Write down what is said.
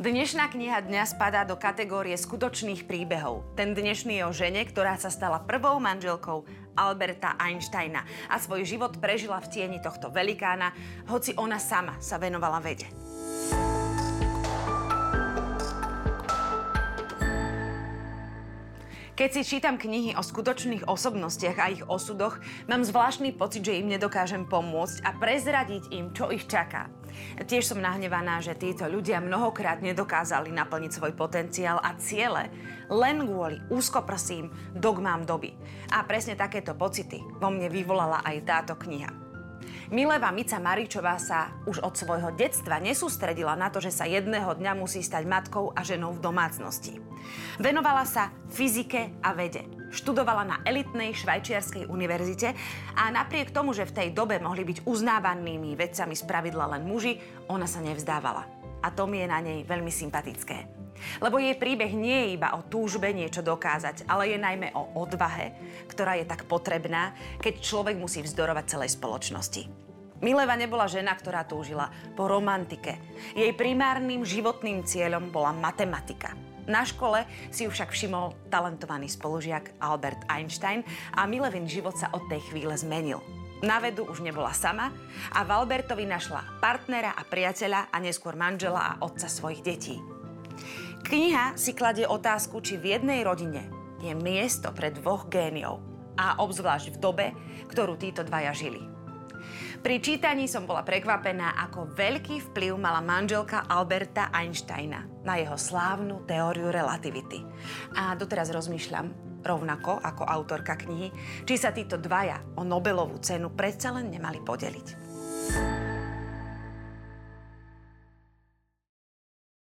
Dnešná kniha dňa spadá do kategórie skutočných príbehov. Ten dnešný je o žene, ktorá sa stala prvou manželkou Alberta Einsteina a svoj život prežila v tieni tohto velikána, hoci ona sama sa venovala vede. Keď si čítam knihy o skutočných osobnostiach a ich osudoch, mám zvláštny pocit, že im nedokážem pomôcť a prezradiť im, čo ich čaká. Tiež som nahnevaná, že títo ľudia mnohokrát nedokázali naplniť svoj potenciál a ciele len kvôli úzkoprsým dogmám doby. A presne takéto pocity vo mne vyvolala aj táto kniha. Mileva Mica Maričová sa už od svojho detstva nesústredila na to, že sa jedného dňa musí stať matkou a ženou v domácnosti. Venovala sa fyzike a vede. Študovala na elitnej švajčiarskej univerzite a napriek tomu, že v tej dobe mohli byť uznávanými vedcami z pravidla len muži, ona sa nevzdávala. A to mi je na nej veľmi sympatické. Lebo jej príbeh nie je iba o túžbe niečo dokázať, ale je najmä o odvahe, ktorá je tak potrebná, keď človek musí vzdorovať celej spoločnosti. Mileva nebola žena, ktorá túžila po romantike. Jej primárnym životným cieľom bola matematika. Na škole si ju však všimol talentovaný spolužiak Albert Einstein a Milevin život sa od tej chvíle zmenil. Na vedu už nebola sama a v Albertovi našla partnera a priateľa a neskôr manžela a otca svojich detí. Kniha si kladie otázku, či v jednej rodine je miesto pre dvoch géniov a obzvlášť v dobe, ktorú títo dvaja žili. Pri čítaní som bola prekvapená, ako veľký vplyv mala manželka Alberta Einsteina na jeho slávnu teóriu relativity. A doteraz rozmýšľam, rovnako ako autorka knihy, či sa títo dvaja o Nobelovú cenu predsa len nemali podeliť.